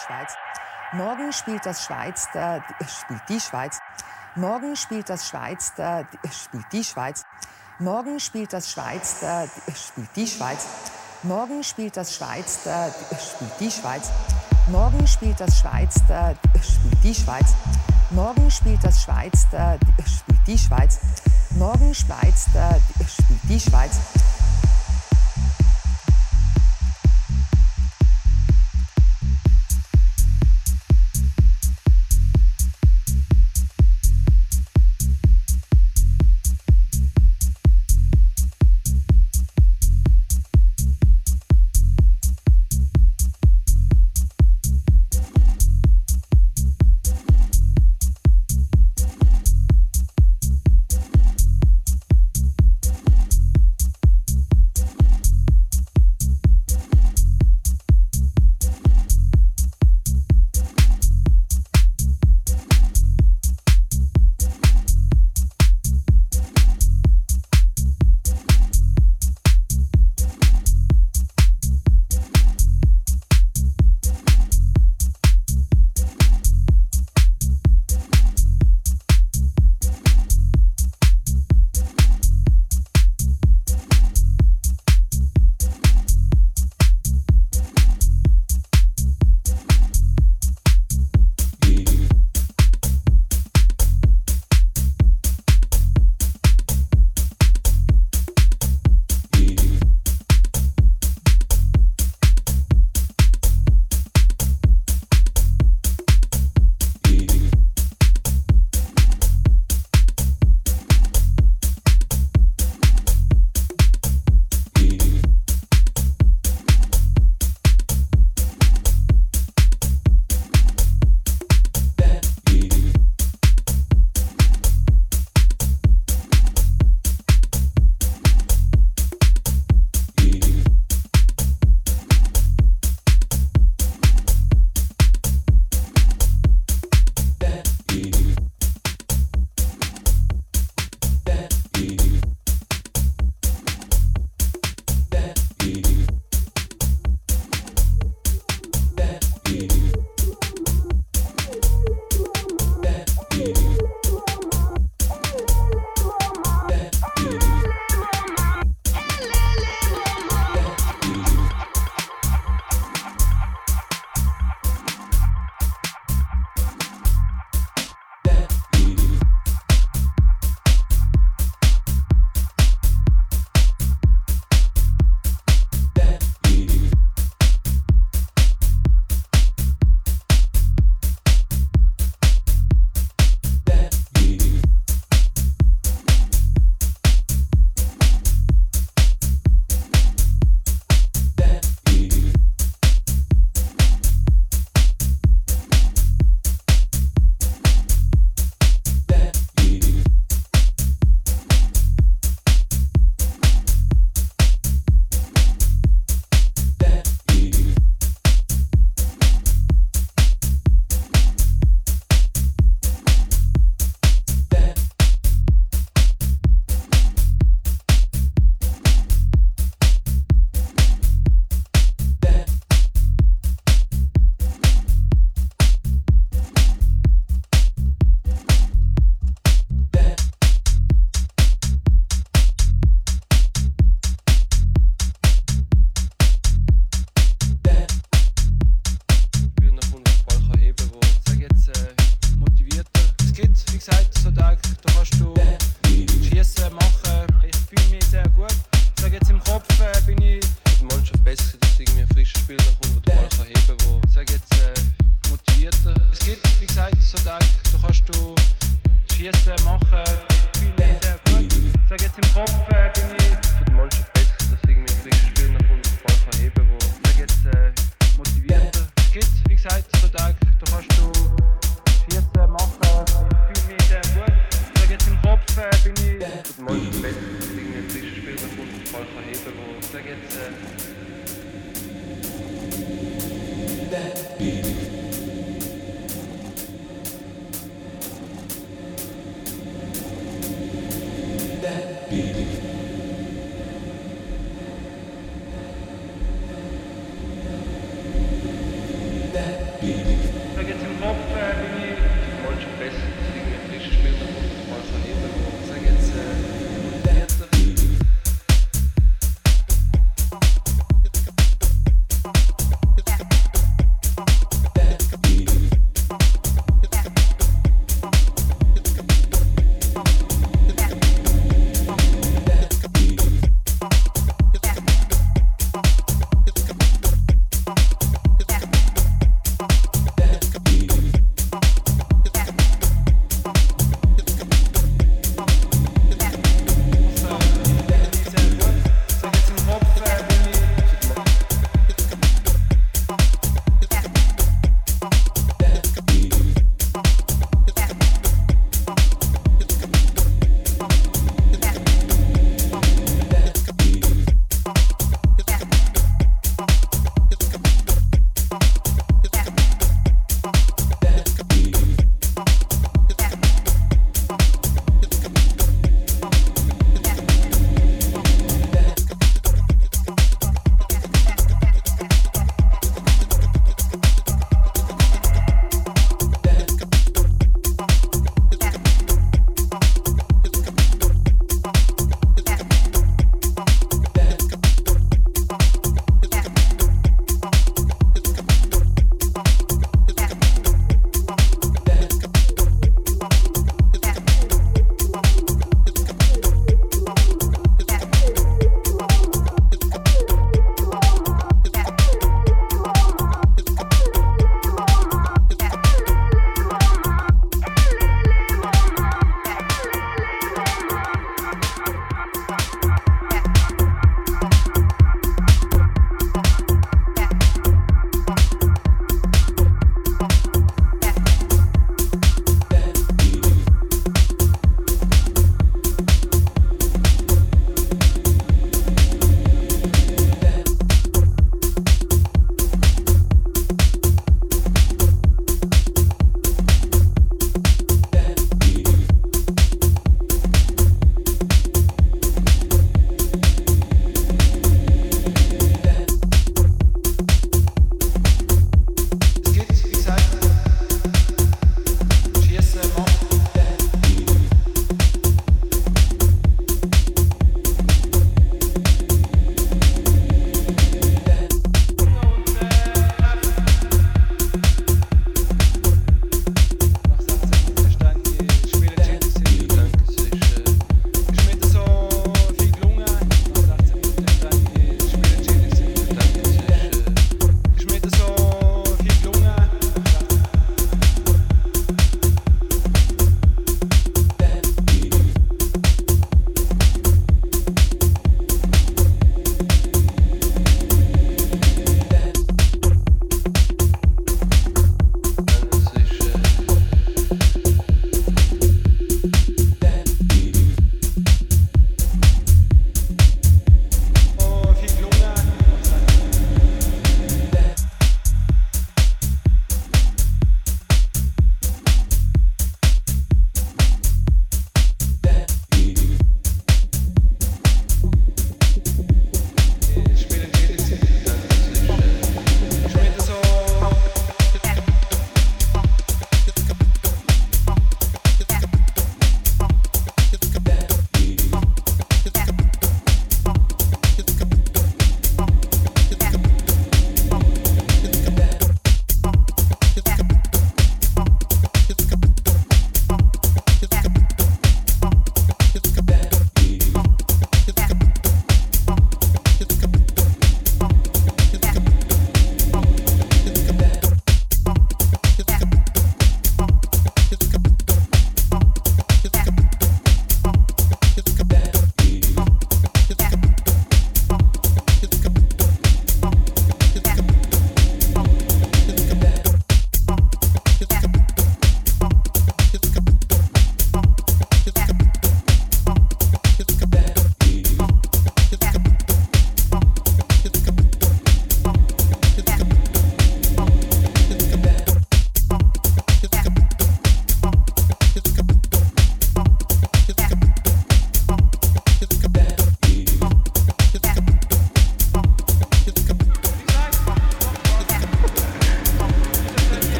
Schweiz. Morgen spielt das Schweiz, da spielt die Schweiz. Morgen spielt das Schweiz, da spielt die Schweiz. Morgen spielt das Schweiz, da spielt die Schweiz. Morgen spielt das Schweiz, da spielt die Schweiz. Morgen spielt das Schweiz, da spielt die Schweiz. Morgen spielt das Schweiz, da spielt die Schweiz. Morgen Schweiz, da spielt die Schweiz.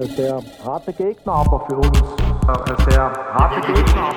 Sehr harter Gegner, aber für uns. Sehr harter Gegner,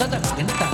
todas las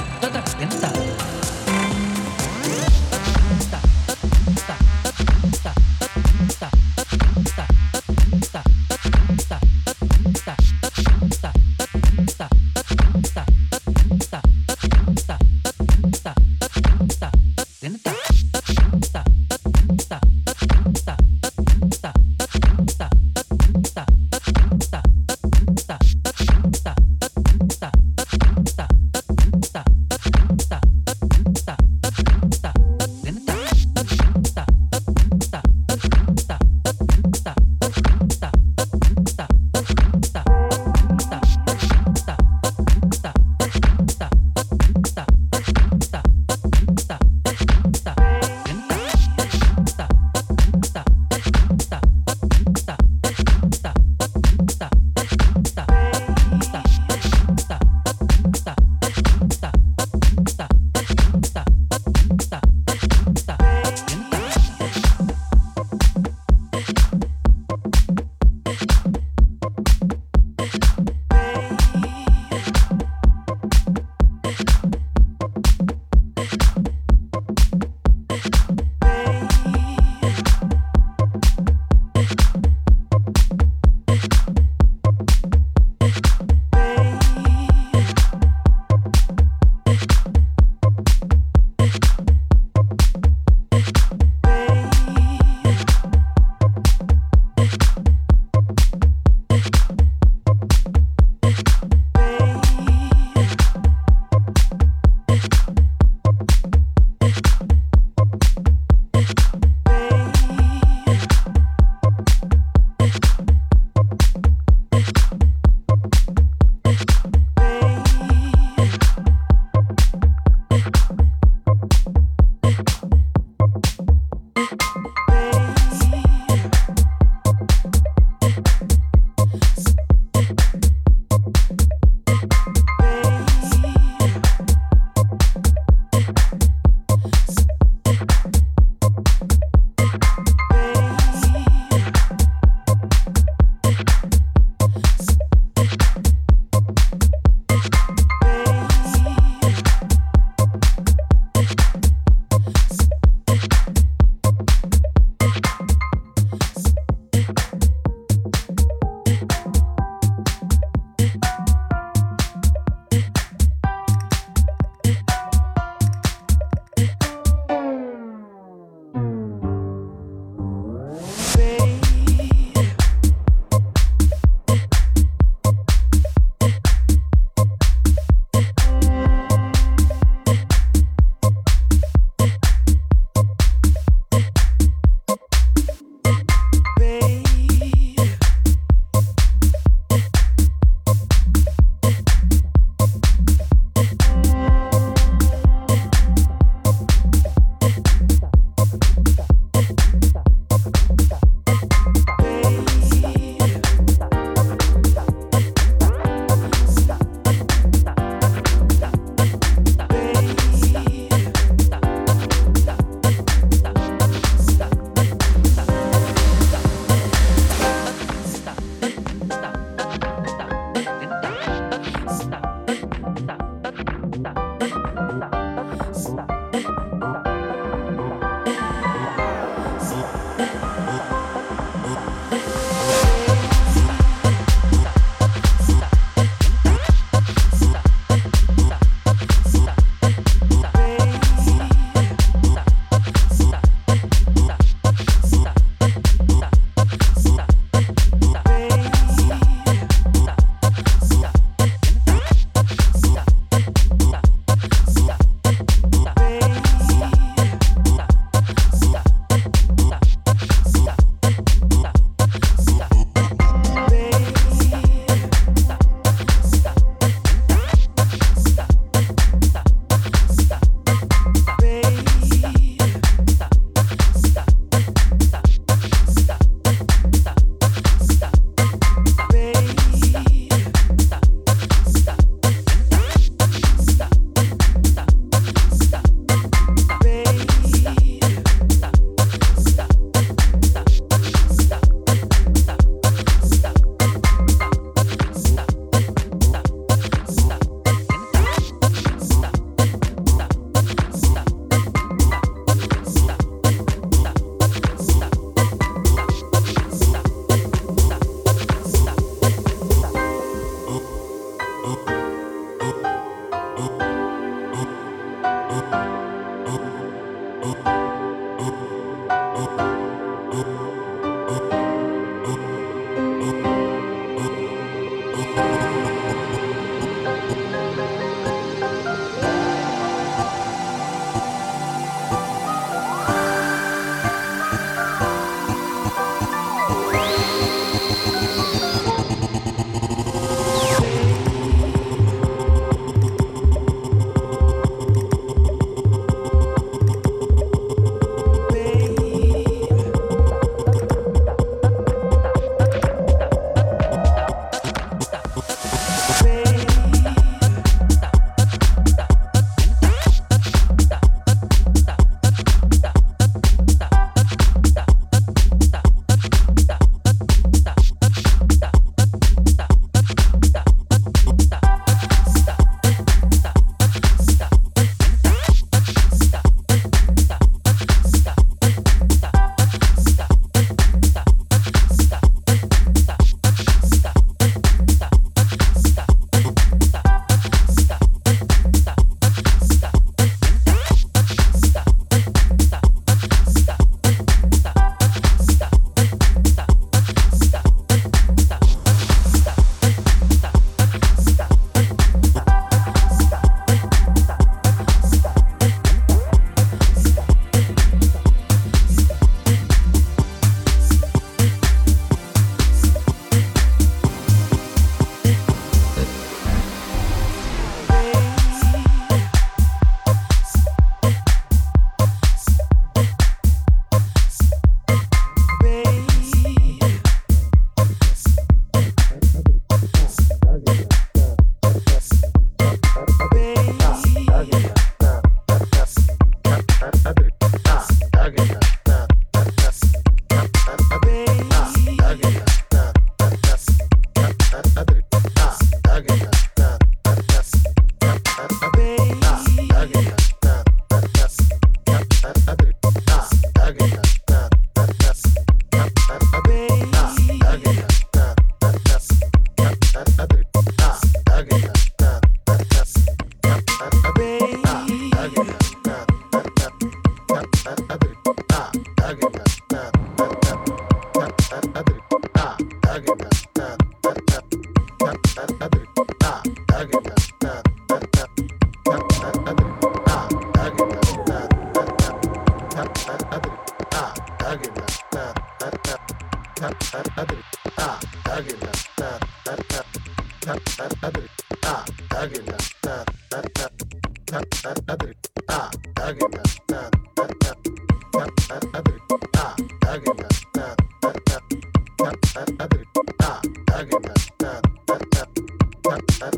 أجنة آه،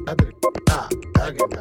أدرك أجنة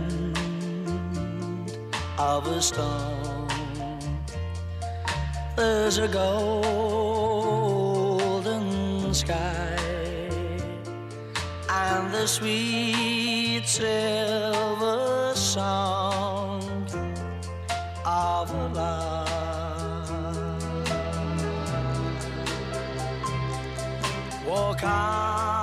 a storm, there's a golden sky and the sweet silver song of love. Walk on